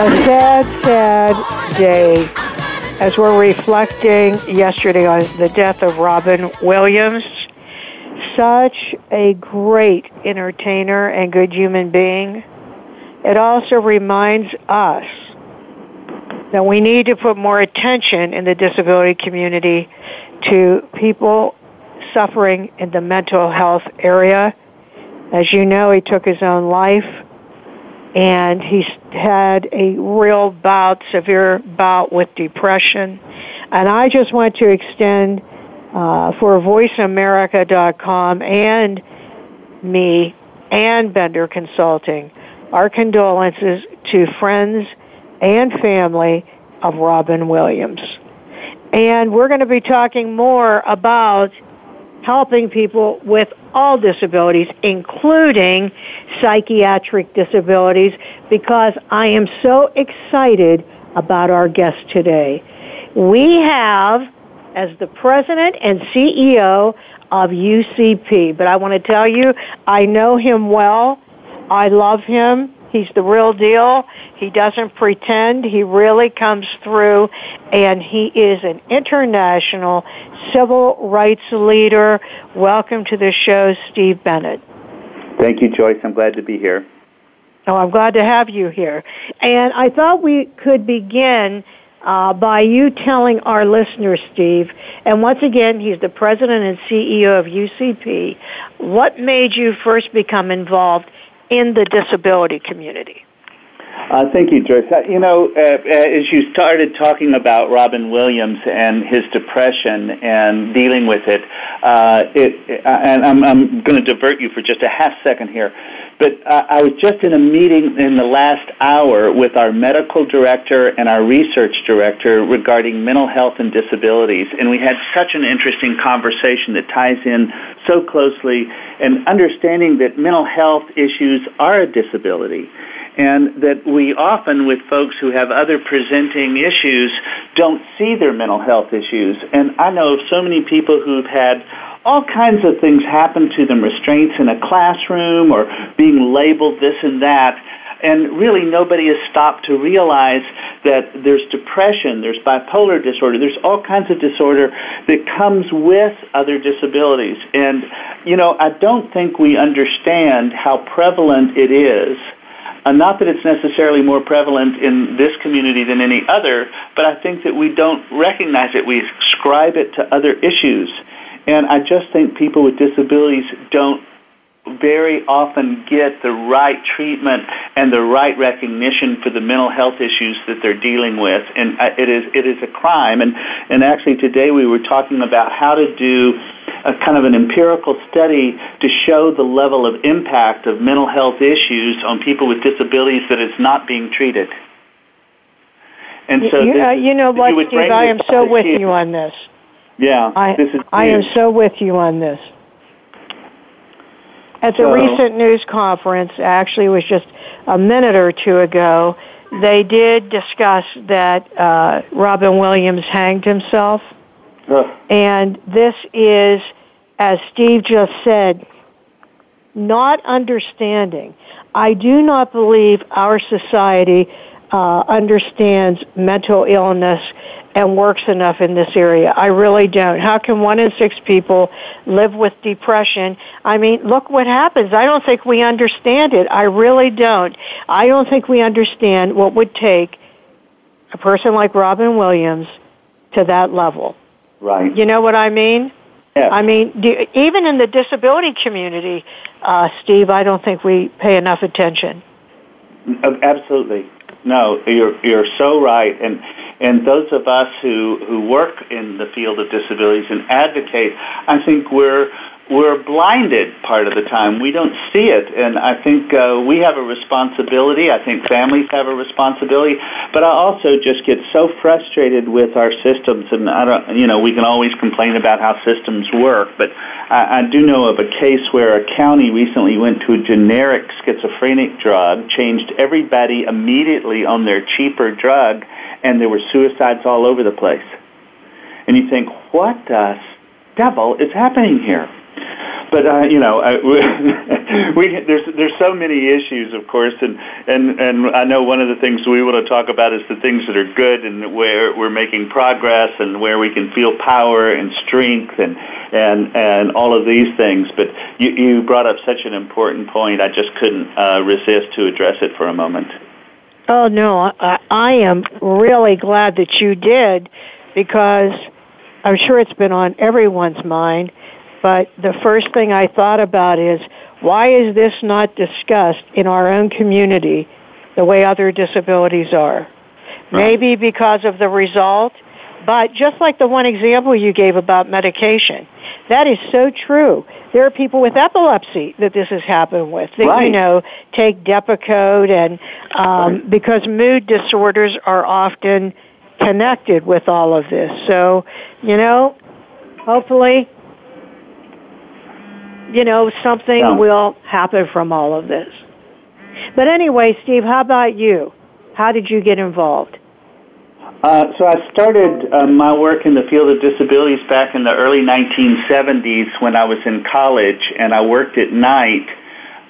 A sad, sad day as we're reflecting yesterday on the death of Robin Williams. Such a great entertainer and good human being. It also reminds us that we need to put more attention in the disability community to people suffering in the mental health area. As you know, he took his own life and he's had a real bout, severe bout with depression. And I just want to extend uh, for VoiceAmerica.com and me and Bender Consulting our condolences to friends and family of Robin Williams. And we're going to be talking more about helping people with all disabilities, including psychiatric disabilities, because I am so excited about our guest today. We have, as the president and CEO of UCP, but I want to tell you, I know him well. I love him. He's the real deal. He doesn't pretend. He really comes through and he is an international civil rights leader. Welcome to the show, Steve Bennett. Thank you, Joyce. I'm glad to be here. Oh, I'm glad to have you here. And I thought we could begin uh, by you telling our listeners, Steve, and once again, he's the president and CEO of UCP. What made you first become involved in the disability community? Uh, thank you, Joyce. Uh, you know, uh, uh, as you started talking about Robin Williams and his depression and dealing with it, uh, it and I'm, I'm going to divert you for just a half second here, but I was just in a meeting in the last hour with our medical director and our research director regarding mental health and disabilities, and we had such an interesting conversation that ties in so closely and understanding that mental health issues are a disability and that we often with folks who have other presenting issues don't see their mental health issues. And i know so many people who've had all kinds of things happen to them restraints in a classroom or being labeled this and that and really nobody has stopped to realize that there's depression, there's bipolar disorder, there's all kinds of disorder that comes with other disabilities. And, you know, I don't think we understand how prevalent it is. Uh, not that it's necessarily more prevalent in this community than any other, but I think that we don't recognize it. We ascribe it to other issues. And I just think people with disabilities don't very often get the right treatment and the right recognition for the mental health issues that they're dealing with. And it is it is a crime. And and actually today we were talking about how to do a kind of an empirical study to show the level of impact of mental health issues on people with disabilities that is not being treated. And so you, this, uh, you know what Steve, I am so with you on this yeah I, I am so with you on this at the so, recent news conference, actually, it was just a minute or two ago, they did discuss that uh, Robin Williams hanged himself. Uh, and this is, as Steve just said, not understanding. I do not believe our society uh, understands mental illness and works enough in this area. I really don't. How can one in six people live with depression? I mean, look what happens. I don't think we understand it. I really don't. I don't think we understand what would take a person like Robin Williams to that level. Right. You know what I mean? Yeah. I mean, do, even in the disability community, uh, Steve, I don't think we pay enough attention. Absolutely. No, you're you're so right, and and those of us who who work in the field of disabilities and advocate, I think we're we're blinded part of the time. We don't see it, and I think uh, we have a responsibility. I think families have a responsibility, but I also just get so frustrated with our systems. And I don't, you know, we can always complain about how systems work, but I, I do know of a case where a county recently went to a generic schizophrenic drug, changed everybody immediately on their cheaper drug, and there were suicides all over the place. And you think, what the devil is happening here? But uh, you know, I, we, there's there's so many issues, of course, and and and I know one of the things we want to talk about is the things that are good and where we're making progress and where we can feel power and strength and and and all of these things. But you, you brought up such an important point. I just couldn't uh, resist to address it for a moment. Oh no, I, I am really glad that you did because I'm sure it's been on everyone's mind but the first thing I thought about is why is this not discussed in our own community the way other disabilities are? Right. Maybe because of the result, but just like the one example you gave about medication, that is so true. There are people with epilepsy that this has happened with. That, right. you know, take Depakote and um, right. because mood disorders are often connected with all of this. So, you know, hopefully you know, something yeah. will happen from all of this. But anyway, Steve, how about you? How did you get involved? Uh, so I started uh, my work in the field of disabilities back in the early 1970s when I was in college, and I worked at night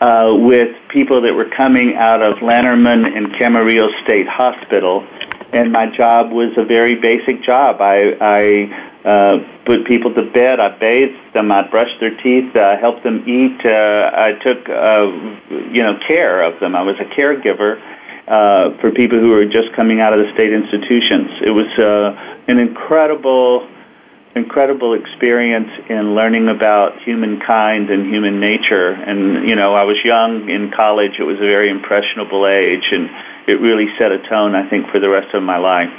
uh, with people that were coming out of Lanterman and Camarillo State Hospital, and my job was a very basic job. I, I uh, put people to bed. I bathed them. I brushed their teeth. I helped them eat. Uh, I took, uh, you know, care of them. I was a caregiver uh, for people who were just coming out of the state institutions. It was uh, an incredible, incredible experience in learning about humankind and human nature. And you know, I was young in college. It was a very impressionable age, and it really set a tone, I think, for the rest of my life.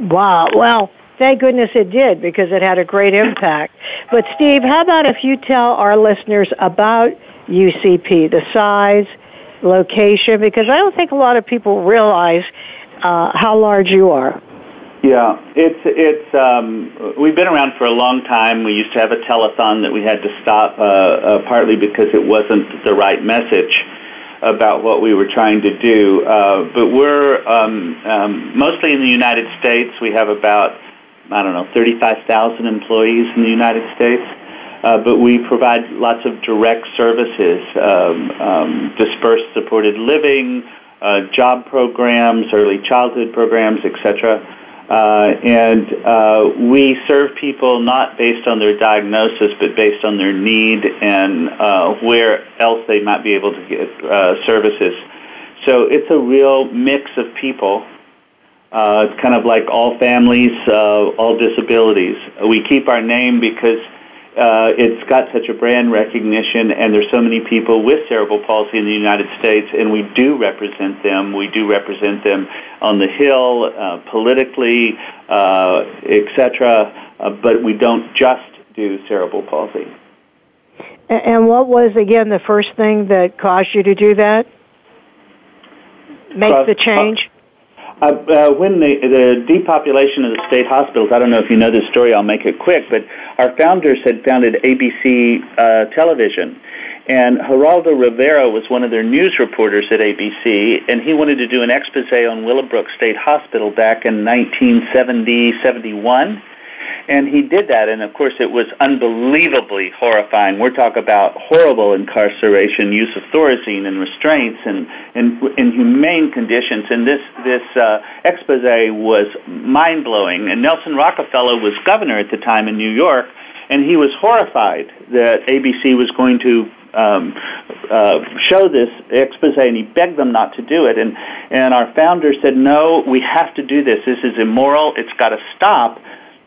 Wow. Well Thank goodness it did because it had a great impact. But Steve, how about if you tell our listeners about UCP, the size, location, because I don't think a lot of people realize uh, how large you are. Yeah, it's it's um, we've been around for a long time. We used to have a telethon that we had to stop, uh, uh, partly because it wasn't the right message about what we were trying to do. Uh, but we're um, um, mostly in the United States. We have about I don't know, 35,000 employees in the United States. Uh, but we provide lots of direct services, um, um, dispersed supported living, uh, job programs, early childhood programs, etc. Uh, and uh, we serve people not based on their diagnosis, but based on their need and uh, where else they might be able to get uh, services. So it's a real mix of people uh, it's kind of like all families, uh, all disabilities. We keep our name because uh, it's got such a brand recognition, and there's so many people with cerebral palsy in the United States, and we do represent them. We do represent them on the Hill, uh, politically, uh, etc. Uh, but we don't just do cerebral palsy. And what was again the first thing that caused you to do that? Make the change. Uh, uh, when the, the depopulation of the state hospitals, I don't know if you know this story, I'll make it quick, but our founders had founded ABC uh, Television. And Geraldo Rivera was one of their news reporters at ABC, and he wanted to do an expose on Willowbrook State Hospital back in 1970 71 and he did that, and of course it was unbelievably horrifying. We're talking about horrible incarceration, use of thorazine and restraints, and in inhumane conditions. And this this uh, expose was mind blowing. And Nelson Rockefeller was governor at the time in New York, and he was horrified that ABC was going to um, uh, show this expose, and he begged them not to do it. And and our founder said, "No, we have to do this. This is immoral. It's got to stop."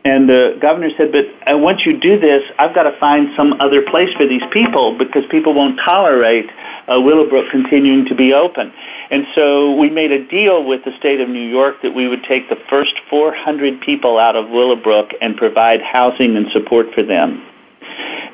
And the governor said, but uh, once you do this, I've got to find some other place for these people because people won't tolerate uh, Willowbrook continuing to be open. And so we made a deal with the state of New York that we would take the first 400 people out of Willowbrook and provide housing and support for them.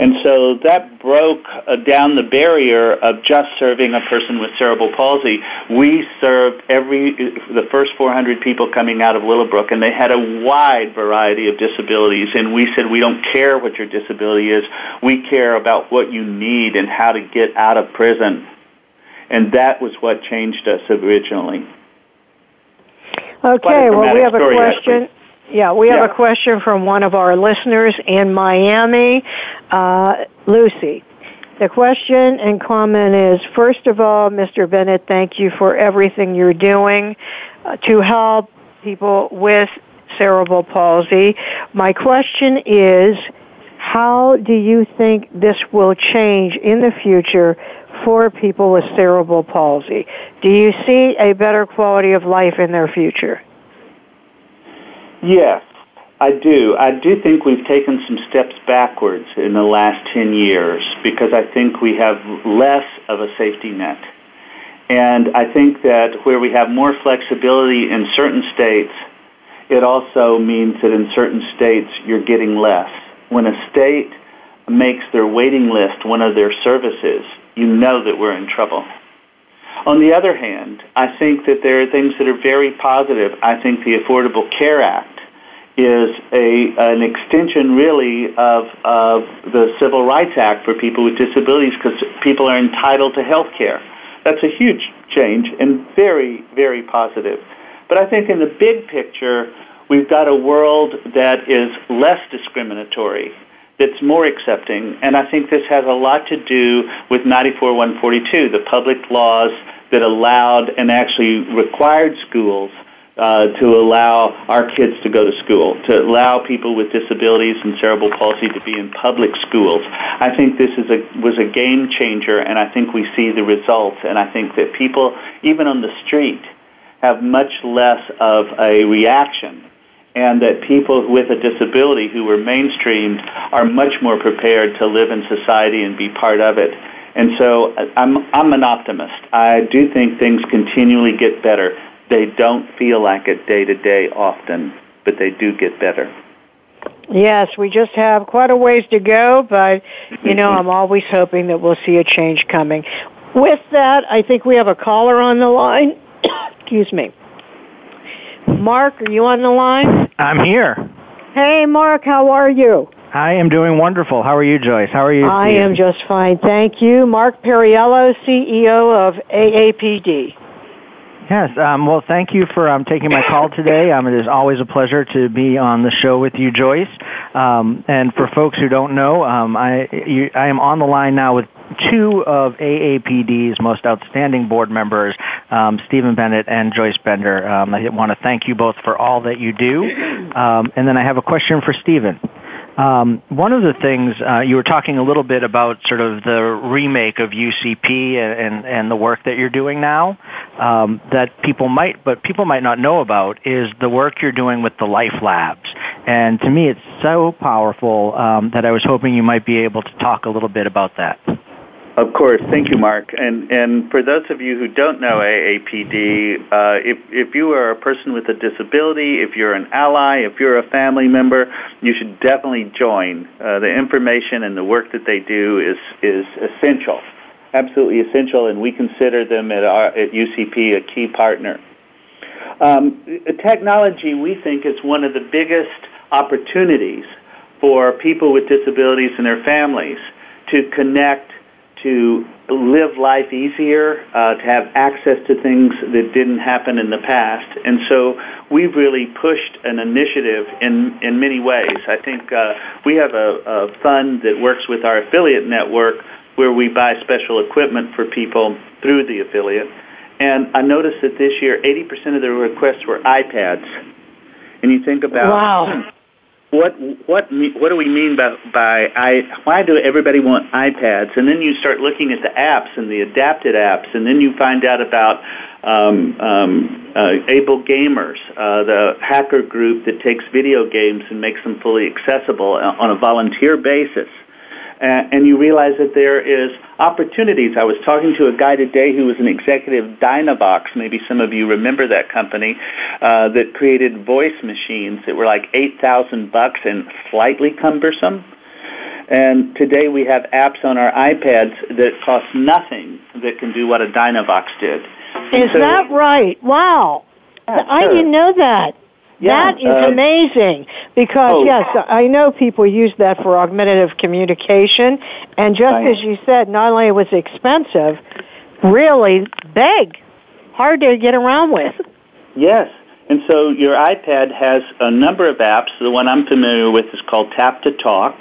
And so that broke uh, down the barrier of just serving a person with cerebral palsy. We served every the first 400 people coming out of Willowbrook, and they had a wide variety of disabilities. And we said, we don't care what your disability is. We care about what you need and how to get out of prison. And that was what changed us originally. Okay, well, we have a question. Actually. Yeah, we have yeah. a question from one of our listeners in Miami, uh, Lucy. The question and comment is, first of all, Mr. Bennett, thank you for everything you're doing uh, to help people with cerebral palsy. My question is, how do you think this will change in the future for people with cerebral palsy? Do you see a better quality of life in their future? Yes, I do. I do think we've taken some steps backwards in the last 10 years because I think we have less of a safety net. And I think that where we have more flexibility in certain states, it also means that in certain states you're getting less. When a state makes their waiting list one of their services, you know that we're in trouble. On the other hand, I think that there are things that are very positive. I think the Affordable Care Act is a an extension really of of the Civil Rights Act for people with disabilities because people are entitled to health care. That's a huge change and very very positive. But I think in the big picture, we've got a world that is less discriminatory that's more accepting. And I think this has a lot to do with 94142, the public laws that allowed and actually required schools uh, to allow our kids to go to school, to allow people with disabilities and cerebral palsy to be in public schools. I think this is a, was a game changer, and I think we see the results. And I think that people, even on the street, have much less of a reaction and that people with a disability who were mainstreamed are much more prepared to live in society and be part of it. And so I'm, I'm an optimist. I do think things continually get better. They don't feel like it day to day often, but they do get better. Yes, we just have quite a ways to go, but you know, mm-hmm. I'm always hoping that we'll see a change coming. With that, I think we have a caller on the line. Excuse me. Mark, are you on the line? I'm here. Hey, Mark, how are you? I am doing wonderful. How are you, Joyce? How are you? I am just fine. Thank you. Mark Perriello, CEO of AAPD. Yes. Um, well, thank you for um, taking my call today. Um, it is always a pleasure to be on the show with you, Joyce. Um, and for folks who don't know, um, I, you, I am on the line now with two of AAPD's most outstanding board members, um, Stephen Bennett and Joyce Bender. Um, I want to thank you both for all that you do. Um, and then I have a question for Stephen. Um, one of the things uh, you were talking a little bit about, sort of the remake of UCP and, and, the work that you're doing now, um, that people might, but people might not know about, is the work you're doing with the Life Labs. And to me, it's so powerful um, that I was hoping you might be able to talk a little bit about that. Of course, thank you, Mark. And and for those of you who don't know AAPD, uh, if if you are a person with a disability, if you're an ally, if you're a family member, you should definitely join. Uh, the information and the work that they do is is essential, absolutely essential, and we consider them at our at UCP a key partner. Um, technology, we think, is one of the biggest opportunities for people with disabilities and their families to connect to live life easier, uh, to have access to things that didn't happen in the past. And so we've really pushed an initiative in, in many ways. I think uh, we have a, a fund that works with our affiliate network where we buy special equipment for people through the affiliate. And I noticed that this year, 80% of the requests were iPads. And you think about wow what what what do we mean by by I? Why do everybody want iPads? And then you start looking at the apps and the adapted apps, and then you find out about um, um, uh, Able Gamers, uh, the hacker group that takes video games and makes them fully accessible on a volunteer basis. And you realize that there is opportunities. I was talking to a guy today who was an executive Dynavox. Maybe some of you remember that company uh, that created voice machines that were like eight thousand bucks and slightly cumbersome. And today we have apps on our iPads that cost nothing that can do what a Dynavox did. Is so, that right? Wow. Yeah, I sure. didn't know that. Yeah, that is uh, amazing because oh. yes, I know people use that for augmentative communication, and just right. as you said, not only was it expensive, really big, hard to get around with. Yes, and so your iPad has a number of apps. The one I'm familiar with is called Tap to Talk.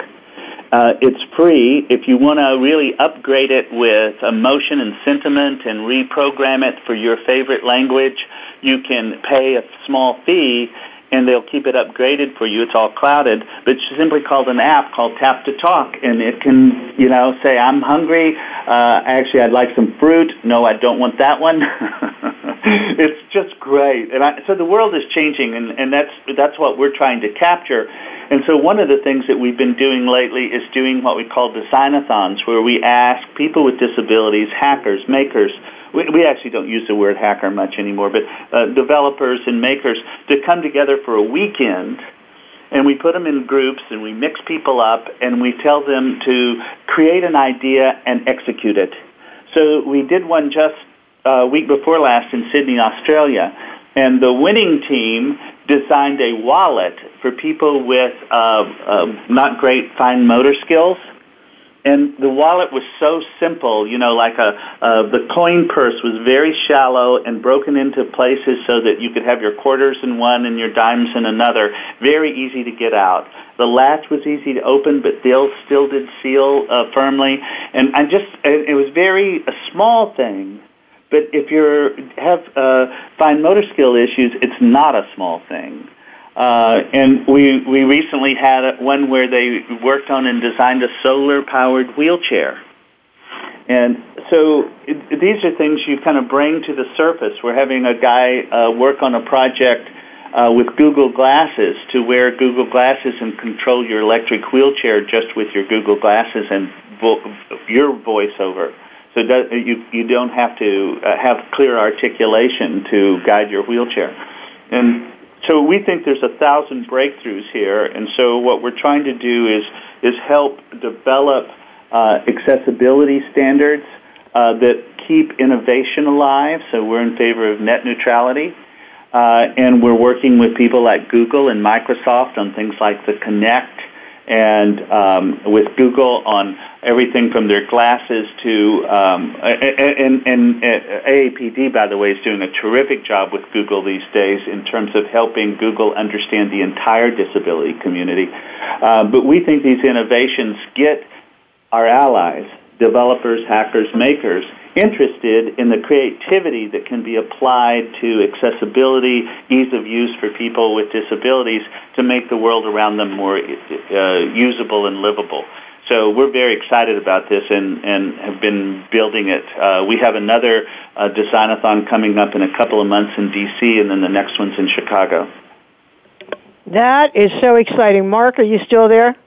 Uh, it's free. If you want to really upgrade it with emotion and sentiment and reprogram it for your favorite language, you can pay a small fee and they'll keep it upgraded for you. It's all clouded, but it's simply called an app called Tap to Talk, and it can, you know, say, "I'm hungry. Uh, actually, I'd like some fruit. No, I don't want that one." it's just great, and I, so the world is changing, and, and that's that's what we're trying to capture. And so one of the things that we've been doing lately is doing what we call designathons, where we ask people with disabilities, hackers, makers we, we actually don't use the word hacker much anymore, but uh, developers and makers to come together for a weekend and we put them in groups and we mix people up and we tell them to create an idea and execute it. So we did one just uh, week before last in Sydney, Australia, and the winning team designed a wallet for people with uh, uh, not great fine motor skills and the wallet was so simple, you know, like a uh, the coin purse was very shallow and broken into places so that you could have your quarters in one and your dimes in another. Very easy to get out. The latch was easy to open, but still still did seal uh, firmly. And I just it was very a small thing, but if you have uh, fine motor skill issues, it's not a small thing. Uh, and we we recently had one where they worked on and designed a solar powered wheelchair. And so it, these are things you kind of bring to the surface. We're having a guy uh, work on a project uh, with Google Glasses to wear Google Glasses and control your electric wheelchair just with your Google Glasses and vo- your voiceover. So that you you don't have to uh, have clear articulation to guide your wheelchair. And so we think there's a thousand breakthroughs here, and so what we're trying to do is is help develop uh, accessibility standards uh, that keep innovation alive. So we're in favor of net neutrality, uh, and we're working with people like Google and Microsoft on things like the Kinect and um, with Google on everything from their glasses to um, and, and, and AAPD, by the way, is doing a terrific job with Google these days in terms of helping Google understand the entire disability community. Uh, but we think these innovations get our allies, developers, hackers, makers, interested in the creativity that can be applied to accessibility, ease of use for people with disabilities to make the world around them more uh, usable and livable. So we're very excited about this and, and have been building it. Uh, we have another uh, designathon coming up in a couple of months in D.C. and then the next one's in Chicago. That is so exciting. Mark, are you still there?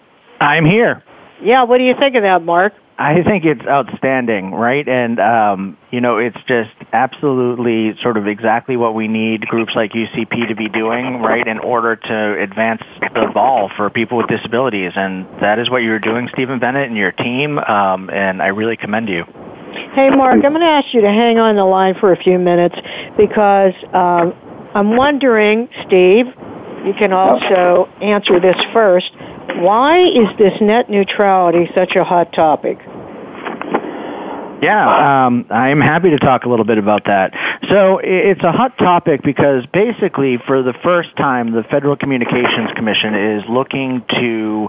I'm here. Yeah, what do you think of that, Mark? I think it's outstanding, right? And um, you know, it's just absolutely sort of exactly what we need groups like UCP to be doing, right, in order to advance the ball for people with disabilities. And that is what you're doing, Stephen Bennett and your team. Um, and I really commend you. Hey, Mark, I'm going to ask you to hang on the line for a few minutes because um, I'm wondering, Steve, you can also answer this first. Why is this net neutrality such a hot topic? Yeah, um, I'm happy to talk a little bit about that. So it's a hot topic because basically, for the first time, the Federal Communications Commission is looking to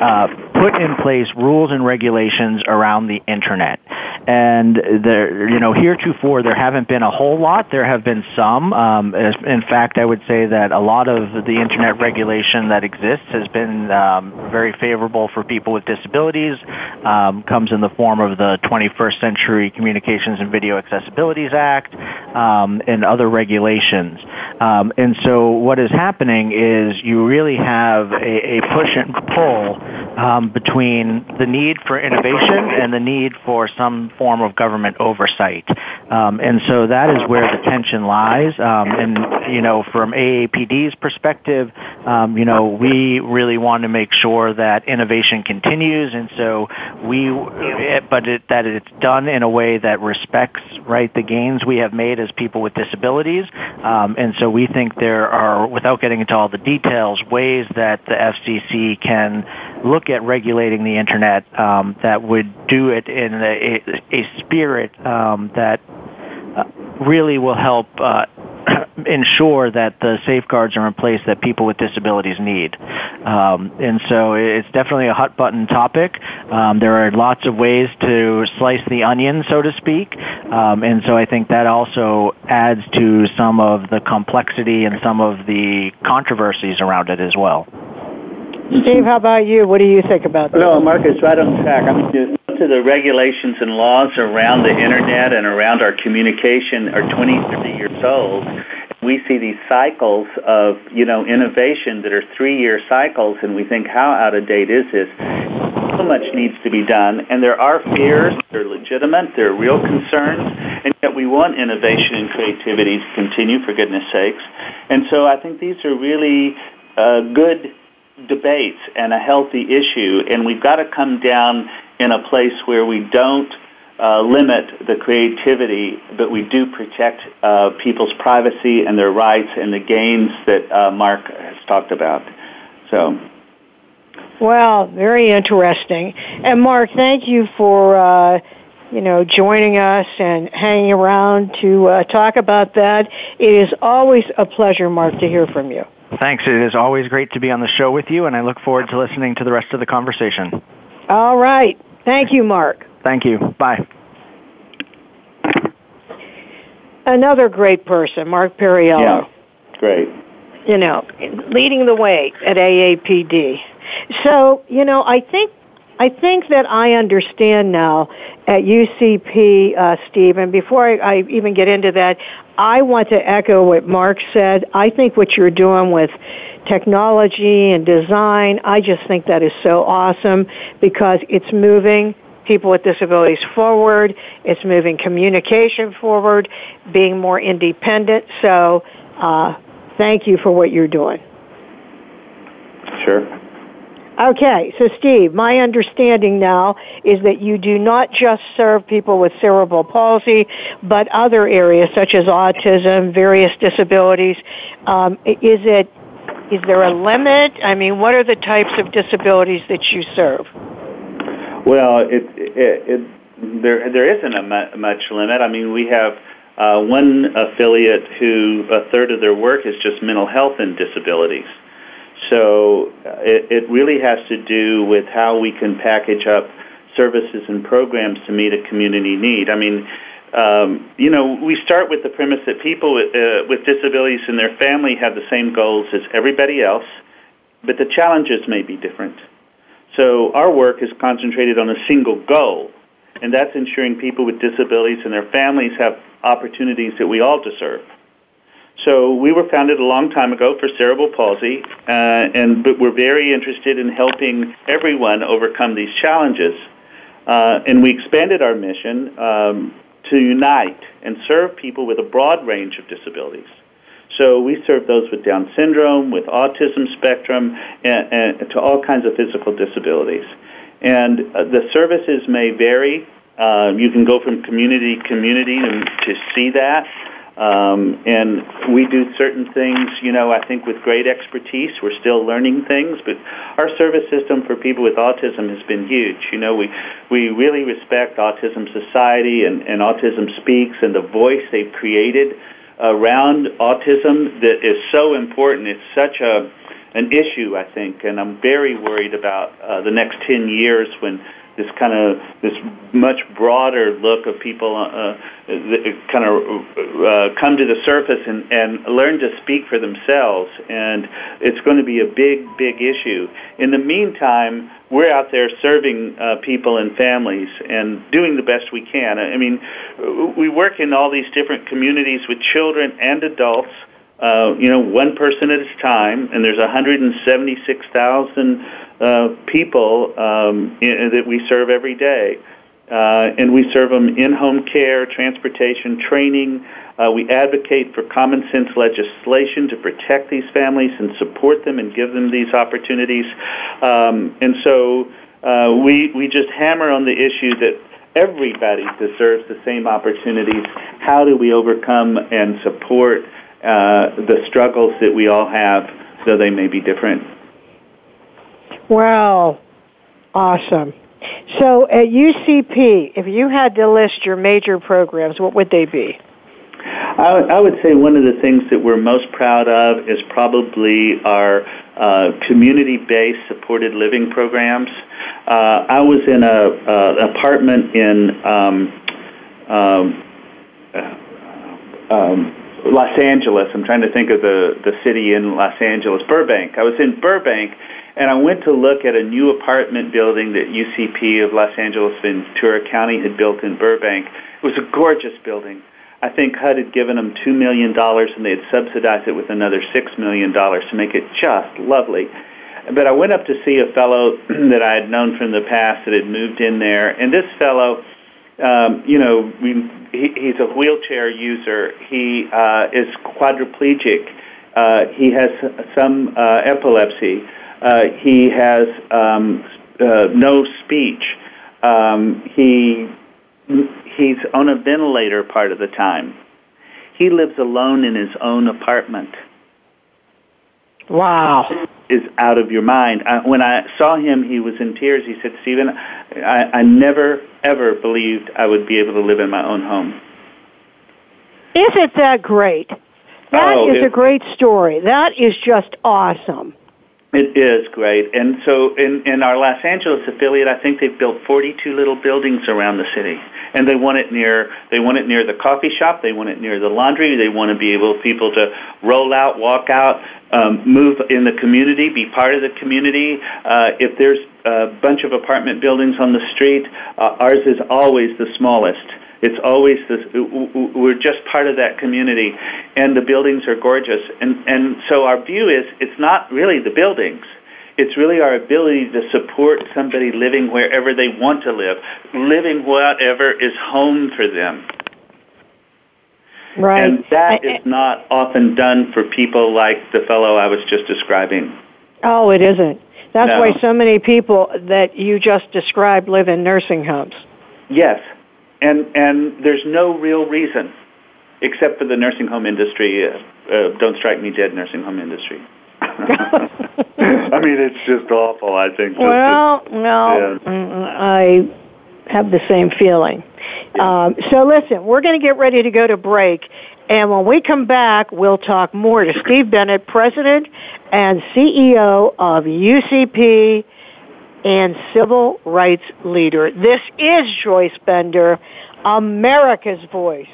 uh, put in place rules and regulations around the internet. And there, you know, heretofore there haven't been a whole lot. There have been some. Um, in fact, I would say that a lot of the internet regulation that exists has been um, very favorable for people with disabilities. Um, comes in the form of the 21st Century Communications and Video Accessibilities Act um, and other regulations. Um, and so, what is happening is you really have a, a push and pull between the need for innovation and the need for some form of government oversight. Um, and so that is where the tension lies. Um, and, you know, from AAPD's perspective, um, you know, we really want to make sure that innovation continues. And so we, but it, that it's done in a way that respects, right, the gains we have made as people with disabilities. Um, and so we think there are, without getting into all the details, ways that the FCC can look at regulating the internet um, that would do it in a, a spirit um, that uh, really will help uh, ensure that the safeguards are in place that people with disabilities need. Um, and so it's definitely a hot button topic. Um, there are lots of ways to slice the onion, so to speak. Um, and so I think that also adds to some of the complexity and some of the controversies around it as well. Steve, how about you? What do you think about that? No, Mark's, right on track. I mean, to the regulations and laws around the internet and around our communication are 20, 30 years old. We see these cycles of, you know, innovation that are three-year cycles, and we think, how out of date is this? So much needs to be done, and there are fears. They're legitimate. They're real concerns, and yet we want innovation and creativity to continue, for goodness sakes. And so I think these are really uh, good debates and a healthy issue, and we've got to come down in a place where we don't uh, limit the creativity, but we do protect uh, people's privacy and their rights and the gains that uh, Mark has talked about. So. Well, very interesting. And Mark, thank you for uh, you know joining us and hanging around to uh, talk about that. It is always a pleasure, Mark, to hear from you. Thanks. It is always great to be on the show with you, and I look forward to listening to the rest of the conversation. All right. Thank you, Mark. Thank you. Bye. Another great person, Mark Perriello. Yeah, great. You know, leading the way at AAPD. So, you know, I think I think that I understand now at UCP, uh, Steve, and before I, I even get into that, I want to echo what Mark said. I think what you're doing with technology and design, I just think that is so awesome because it's moving people with disabilities forward, it's moving communication forward, being more independent. So, uh, thank you for what you're doing. Sure. Okay, so Steve, my understanding now is that you do not just serve people with cerebral palsy, but other areas such as autism, various disabilities. Um, is it is there a limit? I mean, what are the types of disabilities that you serve? Well, it, it, it there there isn't a much limit. I mean, we have uh, one affiliate who a third of their work is just mental health and disabilities. So uh, it, it really has to do with how we can package up services and programs to meet a community need. I mean, um, you know, we start with the premise that people with, uh, with disabilities and their family have the same goals as everybody else, but the challenges may be different. So our work is concentrated on a single goal, and that's ensuring people with disabilities and their families have opportunities that we all deserve. So we were founded a long time ago for cerebral palsy, uh, and but we're very interested in helping everyone overcome these challenges. Uh, and we expanded our mission um, to unite and serve people with a broad range of disabilities. So we serve those with Down syndrome, with autism spectrum, and, and to all kinds of physical disabilities. And uh, the services may vary. Uh, you can go from community to community to see that. Um, and we do certain things, you know, I think with great expertise. We're still learning things, but our service system for people with autism has been huge. You know, we, we really respect Autism Society and, and Autism Speaks and the voice they've created around autism that is so important. It's such a, an issue, I think, and I'm very worried about uh, the next 10 years when this kind of this much broader look of people uh, uh that kind of uh, come to the surface and, and learn to speak for themselves. And it's going to be a big, big issue. In the meantime, we're out there serving uh, people and families and doing the best we can. I mean, we work in all these different communities with children and adults. uh, you know, one person at a time, and there's 176,000 uh, people um, in, that we serve every day. Uh, and we serve them in-home care, transportation, training. Uh, we advocate for common sense legislation to protect these families and support them and give them these opportunities. Um, and so uh, we we just hammer on the issue that everybody deserves the same opportunities. How do we overcome and support uh, the struggles that we all have, though they may be different? Wow, awesome. So at UCP, if you had to list your major programs, what would they be? I, I would say one of the things that we're most proud of is probably our uh, community-based supported living programs. Uh, I was in a, uh, apartment in um, um, uh, um, Los Angeles. I'm trying to think of the the city in Los Angeles, Burbank. I was in Burbank, and I went to look at a new apartment building that UCP of Los Angeles Ventura County had built in Burbank. It was a gorgeous building. I think HUD had given them $2 million and they had subsidized it with another $6 million to make it just lovely. But I went up to see a fellow that I had known from the past that had moved in there, and this fellow, um, you know, he, he's a wheelchair user. He uh, is quadriplegic. Uh, he has some uh, epilepsy. Uh, he has um, uh, no speech. Um, he he's on a ventilator part of the time. He lives alone in his own apartment. Wow. Is out of your mind. I, when I saw him, he was in tears. He said, Stephen, I, I never, ever believed I would be able to live in my own home. Isn't that great? That oh, is it, a great story. That is just awesome. It is great. And so in, in our Los Angeles affiliate, I think they've built 42 little buildings around the city. And they want it near, they want it near the coffee shop, they want it near the laundry, they want to be able people to roll out, walk out, um, move in the community, be part of the community. Uh, if there's a bunch of apartment buildings on the street, uh, ours is always the smallest. It's always this. We're just part of that community, and the buildings are gorgeous. And and so our view is it's not really the buildings. It's really our ability to support somebody living wherever they want to live, living whatever is home for them. Right. And that is not often done for people like the fellow I was just describing. Oh, it isn't. That's No. why so many people that you just described live in nursing homes. Yes, and and there's no real reason, except for the nursing home industry. Uh, uh, don't strike me dead, nursing home industry. I mean, it's just awful. I think. just- Well, no, Yeah. mm, I have the same feeling. Um, so listen, we're going to get ready to go to break, and when we come back, we'll talk more to Steve Bennett, President and CEO of UCP and civil rights leader. This is Joyce Bender, America's Voice,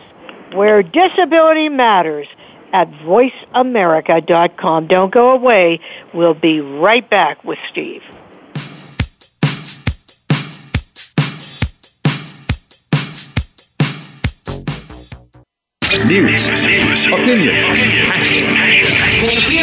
where disability matters at voiceamerica.com. Don't go away. We'll be right back with Steve. News, opinion,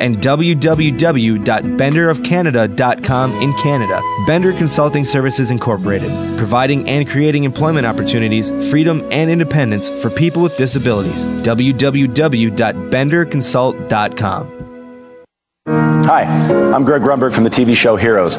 and www.benderofcanada.com in Canada. Bender Consulting Services Incorporated, providing and creating employment opportunities, freedom, and independence for people with disabilities. www.benderconsult.com. Hi, I'm Greg Grunberg from the TV show Heroes.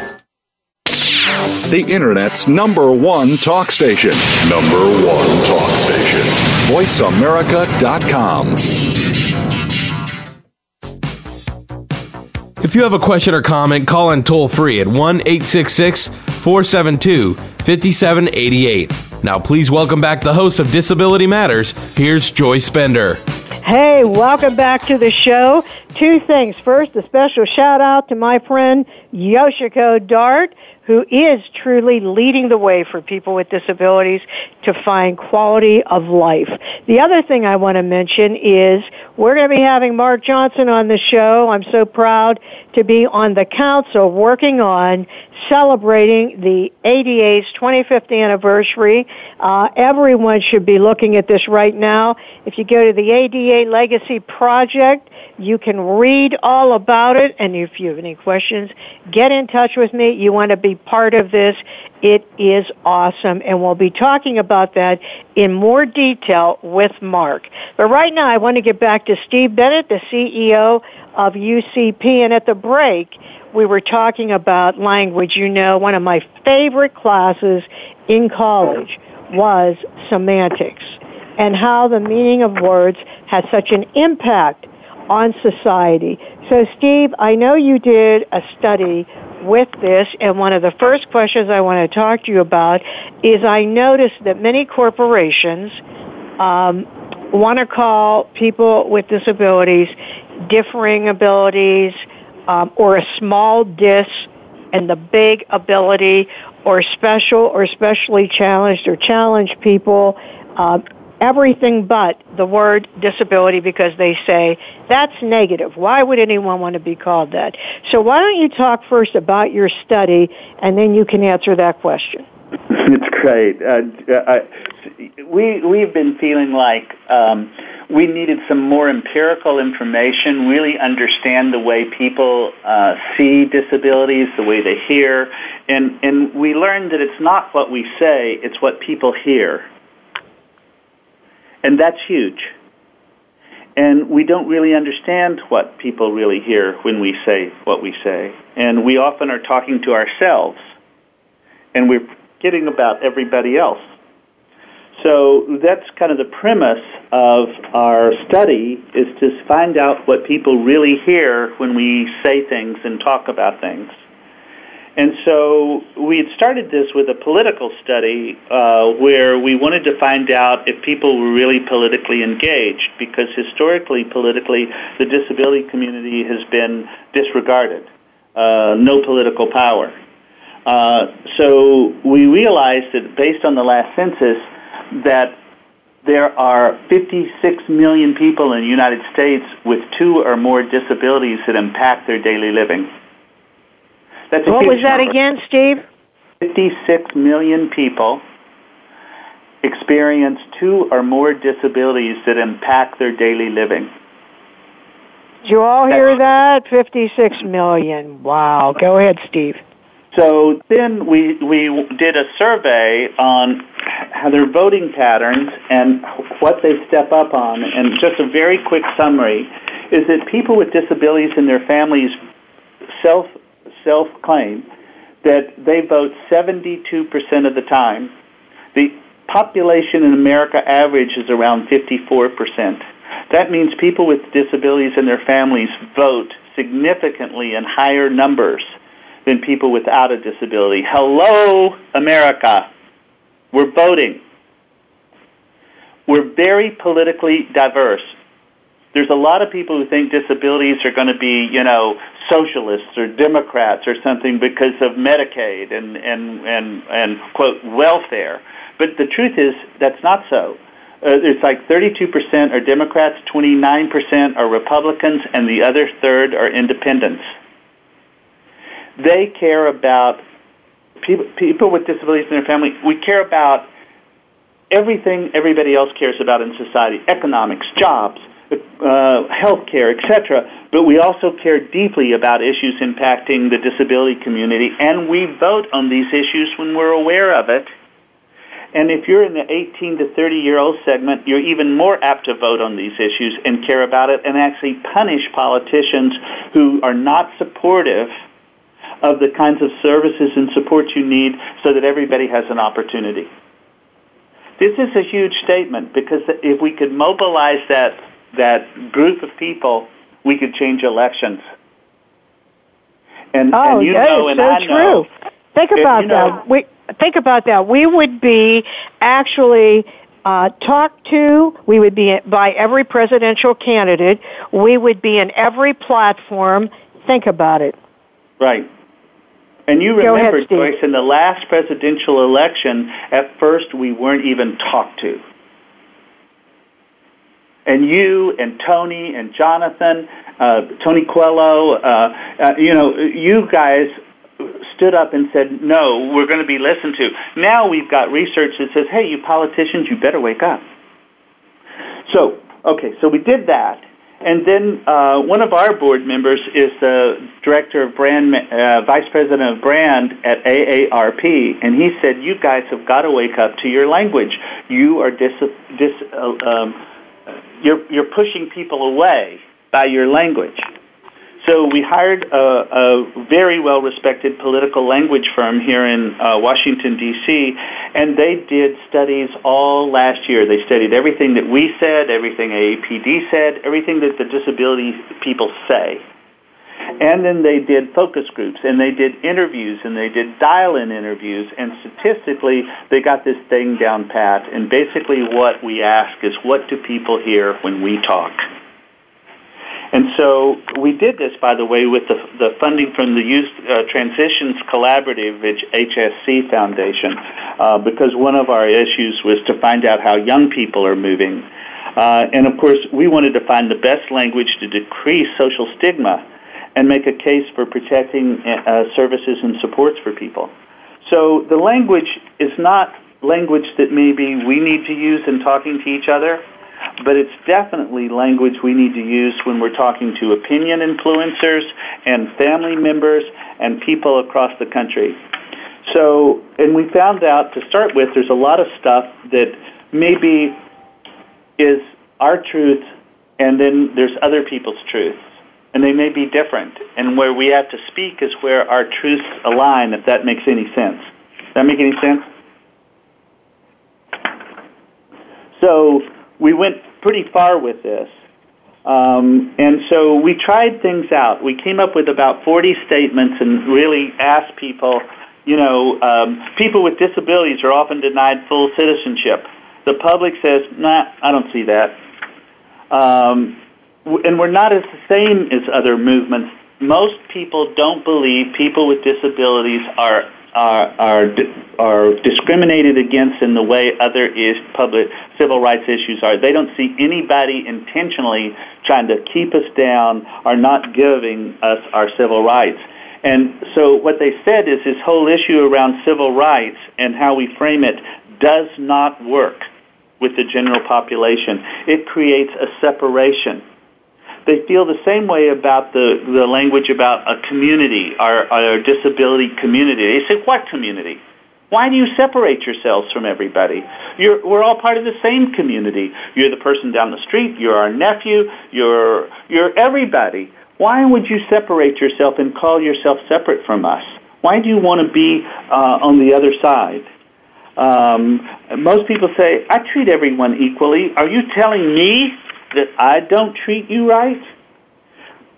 the Internet's number one talk station. Number one talk station. VoiceAmerica.com. If you have a question or comment, call in toll free at 1 866 472 5788. Now, please welcome back the host of Disability Matters. Here's Joyce Bender. Hey, welcome back to the show. Two things. First, a special shout out to my friend Yoshiko Dart who is truly leading the way for people with disabilities to find quality of life. The other thing I want to mention is we're going to be having Mark Johnson on the show. I'm so proud to be on the council working on celebrating the ADA's 25th anniversary. Uh, everyone should be looking at this right now. If you go to the ADA Legacy Project, you can read all about it, and if you have any questions, get in touch with me. You want to be part of this. It is awesome, and we'll be talking about that in more detail with Mark. But right now, I want to get back to Steve Bennett, the CEO of UCP, and at the break, we were talking about language. You know, one of my favorite classes in college was semantics and how the meaning of words has such an impact on society. So, Steve, I know you did a study with this, and one of the first questions I want to talk to you about is I noticed that many corporations um, want to call people with disabilities differing abilities um, or a small dis and the big ability or special or specially challenged or challenged people. Uh, everything but the word disability because they say that's negative. Why would anyone want to be called that? So why don't you talk first about your study and then you can answer that question. It's great. Uh, I, we we've been feeling like um, we needed some more empirical information, really understand the way people uh, see disabilities, the way they hear, and and we learned that it's not what we say, it's what people hear. And that's huge. And we don't really understand what people really hear when we say what we say. And we often are talking to ourselves. And we're forgetting about everybody else. So that's kind of the premise of our study is to find out what people really hear when we say things and talk about things. And so we had started this with a political study uh, where we wanted to find out if people were really politically engaged, because historically, politically, the disability community has been disregarded, uh, no political power. Uh, so we realized that based on the last census, that there are 56 million people in the United States with two or more disabilities that impact their daily living. That's what was that number. again, Steve? 56 million people experience two or more disabilities that impact their daily living. Did you all hear that? 56 million. Wow. Go ahead, Steve. So then we, we did a survey on how their voting patterns and what they step up on. And just a very quick summary is that people with disabilities and their families self self-claim that they vote 72% of the time. The population in America average is around 54%. That means people with disabilities and their families vote significantly in higher numbers than people without a disability. Hello, America. We're voting. We're very politically diverse there's a lot of people who think disabilities are going to be, you know, socialists or Democrats or something because of Medicaid and, and, and, and quote, welfare. But the truth is, that's not so. Uh, it's like 32% are Democrats, 29% are Republicans, and the other third are independents. They care about people, people with disabilities in their family, we care about everything everybody else cares about in society: economics, jobs, uh, health care, etc. But we also care deeply about issues impacting the disability community, and we vote on these issues when we're aware of it. And if you're in the 18 to 30 year old segment, you're even more apt to vote on these issues and care about it and actually punish politicians who are not supportive of the kinds of services and support you need so that everybody has an opportunity. This is a huge statement because if we could mobilize that, that group of people, we could change elections. And, oh, and you know, and so I know, true. Think about you know, that. We think about that. We would be actually uh, talked to. We would be by every presidential candidate. We would be in every platform. Think about it. Right. And you remember, ahead, Joyce, in the last presidential election, at first we weren't even talked to. And you and Tony and Jonathan, uh, Tony Coelho, uh, uh, you know, you guys stood up and said, no, we're going to be listened to. Now we've got research that says, hey, you politicians, you better wake up. So, okay, so we did that. And then uh, one of our board members is the director of brand, uh, vice president of brand at AARP, and he said, "You guys have got to wake up to your language. You are dis, dis uh, um, you're you're pushing people away by your language." So we hired a, a very well-respected political language firm here in uh, Washington D.C., and they did studies all last year. They studied everything that we said, everything AAPD said, everything that the disability people say. And then they did focus groups, and they did interviews, and they did dial-in interviews, and statistically, they got this thing down pat. And basically, what we ask is, what do people hear when we talk? And so we did this, by the way, with the, the funding from the Youth uh, Transitions Collaborative which HSC Foundation, uh, because one of our issues was to find out how young people are moving. Uh, and of course, we wanted to find the best language to decrease social stigma and make a case for protecting uh, services and supports for people. So the language is not language that maybe we need to use in talking to each other but it's definitely language we need to use when we're talking to opinion influencers and family members and people across the country. So, and we found out to start with, there's a lot of stuff that maybe is our truth, and then there's other people's truths, and they may be different. And where we have to speak is where our truths align, if that makes any sense. Does that make any sense? So, we went pretty far with this. Um, and so we tried things out. We came up with about 40 statements and really asked people, you know, um, people with disabilities are often denied full citizenship. The public says, nah, I don't see that. Um, and we're not as the same as other movements. Most people don't believe people with disabilities are are are are discriminated against in the way other is public civil rights issues are. They don't see anybody intentionally trying to keep us down or not giving us our civil rights. And so what they said is this whole issue around civil rights and how we frame it does not work with the general population. It creates a separation they feel the same way about the, the language about a community, our, our disability community. They say, what community? Why do you separate yourselves from everybody? You're, we're all part of the same community. You're the person down the street. You're our nephew. You're, you're everybody. Why would you separate yourself and call yourself separate from us? Why do you want to be uh, on the other side? Um, most people say, I treat everyone equally. Are you telling me that I don't treat you right,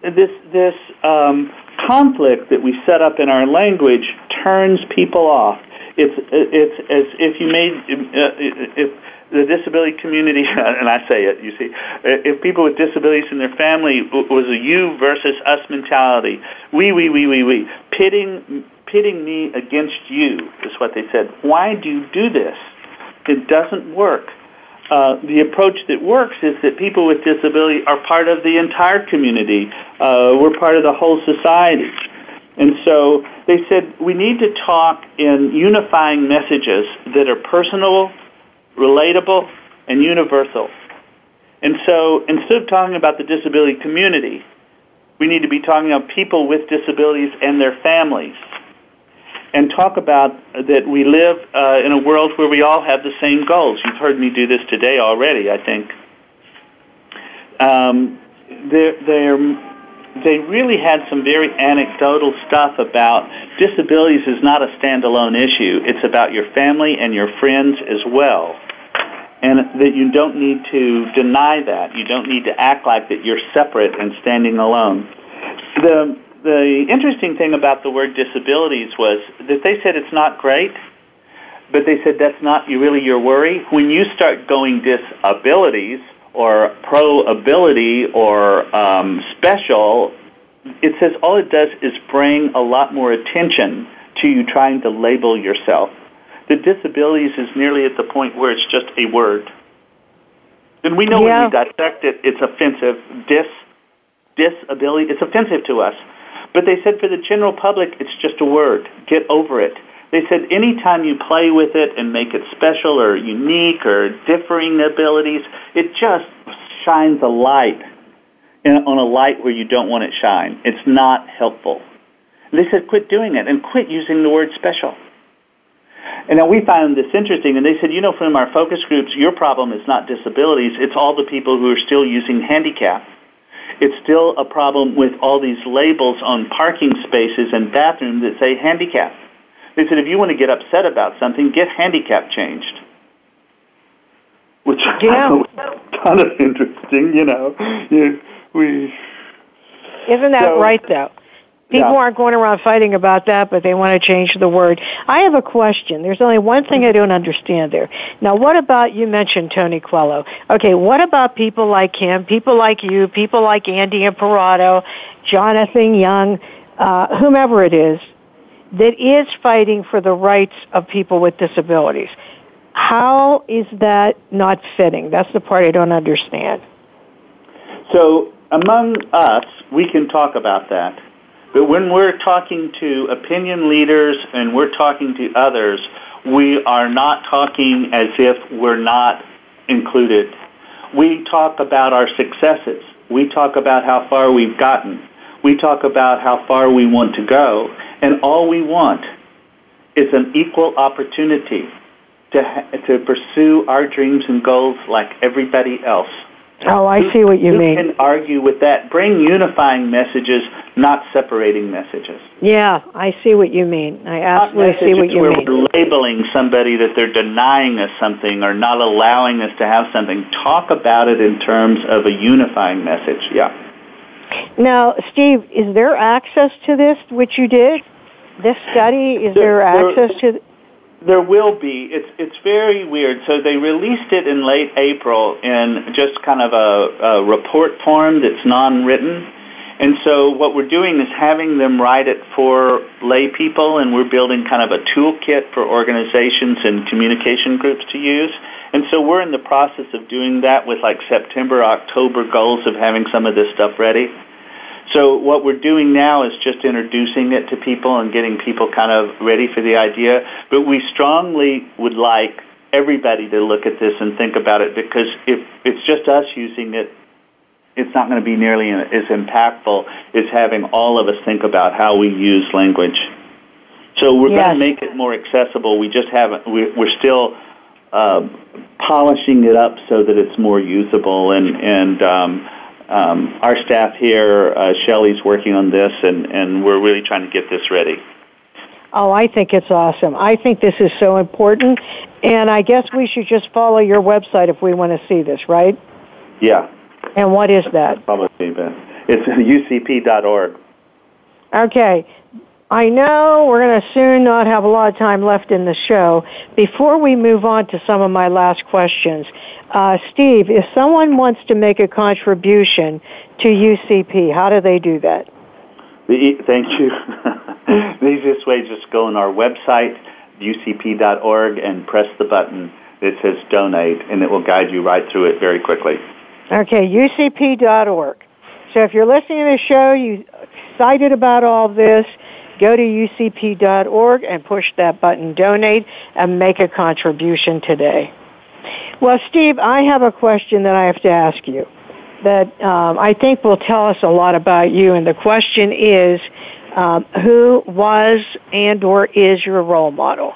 this this um, conflict that we set up in our language turns people off. It's it's as if you made uh, if the disability community, and I say it, you see, if people with disabilities in their family was a you versus us mentality, we, we, we, we, we, pitting, pitting me against you is what they said. Why do you do this? It doesn't work. Uh, the approach that works is that people with disability are part of the entire community. Uh, we're part of the whole society. And so they said we need to talk in unifying messages that are personal, relatable, and universal. And so instead of talking about the disability community, we need to be talking about people with disabilities and their families. And talk about that we live uh, in a world where we all have the same goals. You've heard me do this today already, I think. Um, they're they really had some very anecdotal stuff about disabilities is not a standalone issue. It's about your family and your friends as well. And that you don't need to deny that. You don't need to act like that you're separate and standing alone. The, the interesting thing about the word disabilities was that they said it's not great, but they said that's not really your worry. When you start going disabilities, or pro ability or um, special, it says all it does is bring a lot more attention to you trying to label yourself. The disabilities is nearly at the point where it's just a word. And we know yeah. when we dissect it, it's offensive. Dis, disability, it's offensive to us. But they said for the general public, it's just a word. Get over it. They said anytime you play with it and make it special or unique or differing abilities, it just shines a light on a light where you don't want it shine. It's not helpful. They said quit doing it and quit using the word special. And now we found this interesting, and they said, you know, from our focus groups, your problem is not disabilities, it's all the people who are still using handicap. It's still a problem with all these labels on parking spaces and bathrooms that say handicap. They said if you want to get upset about something, get handicap changed. Which yeah. kind of interesting, you know. We. Isn't that so, right, though? People yeah. aren't going around fighting about that, but they want to change the word. I have a question. There's only one thing I don't understand there. Now, what about, you mentioned Tony Coelho. Okay, what about people like him, people like you, people like Andy Imparato, Jonathan Young, uh, whomever it is, that is fighting for the rights of people with disabilities. How is that not fitting? That's the part I don't understand. So, among us, we can talk about that. But when we're talking to opinion leaders and we're talking to others, we are not talking as if we're not included. We talk about our successes. We talk about how far we've gotten. We talk about how far we want to go. And all we want is an equal opportunity to, to pursue our dreams and goals like everybody else. Oh, I see what you mean. can argue with that? Bring unifying messages, not separating messages. Yeah, I see what you mean. I absolutely see what you where mean. We're labeling somebody that they're denying us something or not allowing us to have something. Talk about it in terms of a unifying message. Yeah. Now, Steve, is there access to this, which you did? This study, is there, There- there- access to? There will be. It's it's very weird. So they released it in late April in just kind of a, a report form that's non-written. And so what we're doing is having them write it for lay people, and we're building kind of a toolkit for organizations and communication groups to use. And so we're in the process of doing that with like September, October goals of having some of this stuff ready. So what we're doing now is just introducing it to people and getting people kind of ready for the idea. But we strongly would like everybody to look at this and think about it because if it's just us using it, it's not going to be nearly as impactful as having all of us think about how we use language. So we're Yes. going to make it more accessible. We just haven't. we- We're still uh, polishing it up so that it's more usable. And and um, um, our staff here, uh, Shelley's working on this, and and we're really trying to get this ready. Oh, I think it's awesome. I think this is so important, and I guess we should just follow your website if we want to see this, right? Yeah, And what is that? it's ucp.org. Okay. I know we're going to soon not have a lot of time left in the show. Before we move on to some of my last questions, uh, Steve, if someone wants to make a contribution to UCP, how do they do that? The, thank you. the easiest way is just go on our website, ucp.org, and press the button that says donate, and it will guide you right through it very quickly. Okay, ucp.org. So if you're listening to the show, you excited about all this, go to ucp.org and push that button donate and make a contribution today. Well, Steve, I have a question that I have to ask you that um, I think will tell us a lot about you. And the question is, um, who was and or is your role model?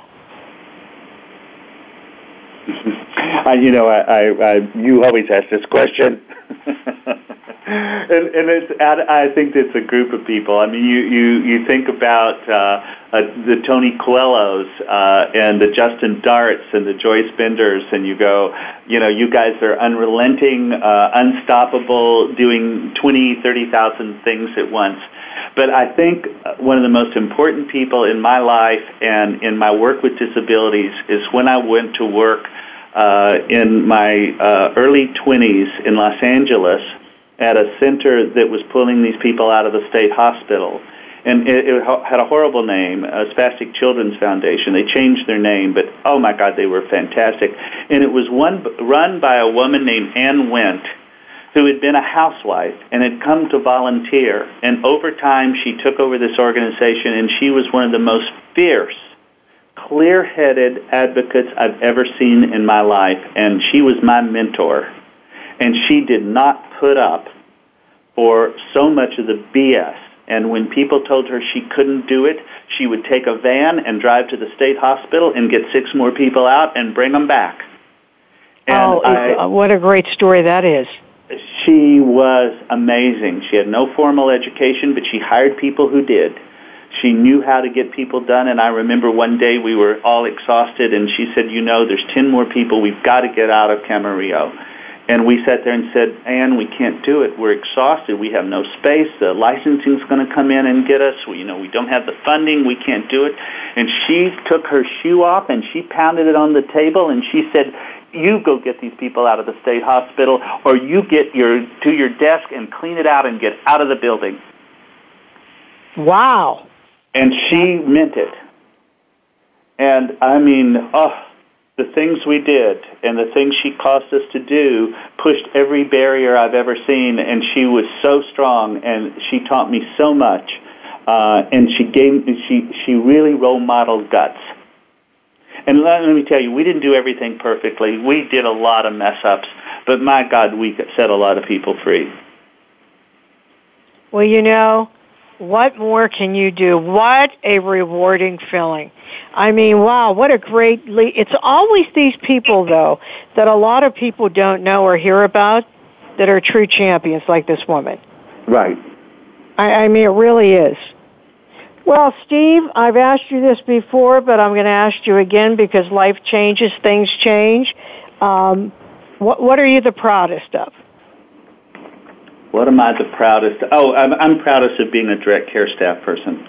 you know, I, I, I, you always ask this question. and, and it's, I think it's a group of people. I mean, you, you, you think about uh, uh, the Tony Coelhos uh, and the Justin Darts and the Joyce Benders, and you go, you know, you guys are unrelenting, uh, unstoppable, doing twenty, thirty thousand things at once. But I think one of the most important people in my life and in my work with disabilities is when I went to work uh, in my uh, early 20s in Los Angeles at a center that was pulling these people out of the state hospital. And it, it had a horrible name, a Spastic Children's Foundation. They changed their name, but oh my God, they were fantastic. And it was one run by a woman named Ann Went, who had been a housewife and had come to volunteer. And over time, she took over this organization, and she was one of the most fierce clear-headed advocates I've ever seen in my life, and she was my mentor. And she did not put up for so much of the BS. And when people told her she couldn't do it, she would take a van and drive to the state hospital and get six more people out and bring them back. And oh, I, uh, what a great story that is. She was amazing. She had no formal education, but she hired people who did she knew how to get people done. And I remember one day we were all exhausted, and she said, "You know, there's ten more people. We've got to get out of Camarillo." And we sat there and said, "Anne, we can't do it. We're exhausted. We have no space. The licensing's going to come in and get us. We, you know, we don't have the funding. We can't do it." And she took her shoe off and she pounded it on the table and she said, "You go get these people out of the state hospital, or you get your to your desk and clean it out and get out of the building." Wow. And she meant it. And I mean, oh, the things we did and the things she caused us to do pushed every barrier I've ever seen. And she was so strong and she taught me so much. Uh, and she gave, she, she really role modeled guts. And let, let me tell you, we didn't do everything perfectly. We did a lot of mess ups, but my God, we set a lot of people free. Well, you know, what more can you do? What a rewarding feeling. I mean, wow, what a great le- It's always these people though that a lot of people don't know or hear about that are true champions like this woman. Right. I, I mean, it really is. Well, Steve, I've asked you this before, but I'm going to ask you again because life changes, things change. Um, what, what are you the proudest of? What am I the proudest? Oh, I'm, I'm proudest of being a direct care staff person.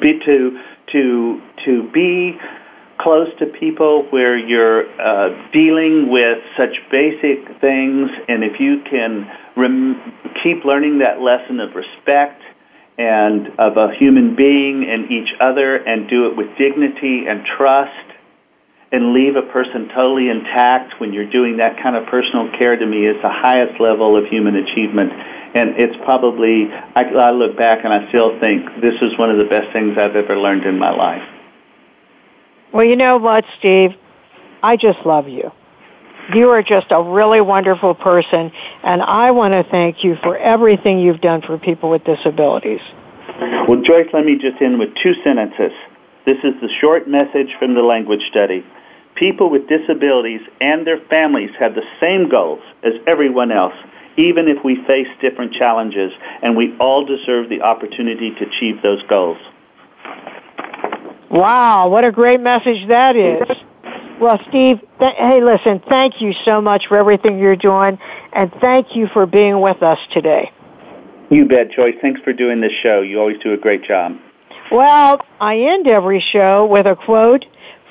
Be to to to be close to people where you're uh, dealing with such basic things, and if you can rem- keep learning that lesson of respect and of a human being and each other, and do it with dignity and trust, and leave a person totally intact when you're doing that kind of personal care to me is the highest level of human achievement. And it's probably, I, I look back and I still think this is one of the best things I've ever learned in my life. Well, you know what, Steve? I just love you. You are just a really wonderful person, and I want to thank you for everything you've done for people with disabilities. Well, Joyce, let me just end with two sentences. This is the short message from the language study people with disabilities and their families have the same goals as everyone else, even if we face different challenges, and we all deserve the opportunity to achieve those goals. Wow, what a great message that is. Well, Steve, th- hey, listen, thank you so much for everything you're doing, and thank you for being with us today. You bet, Joyce. Thanks for doing this show. You always do a great job. Well, I end every show with a quote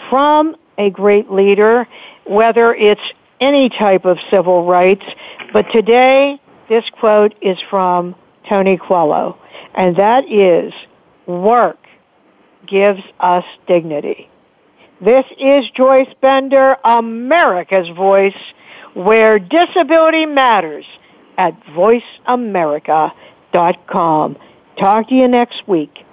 from a great leader, whether it's any type of civil rights. But today, this quote is from Tony Coelho, and that is, work gives us dignity. This is Joyce Bender, America's Voice, where disability matters at voiceamerica.com. Talk to you next week.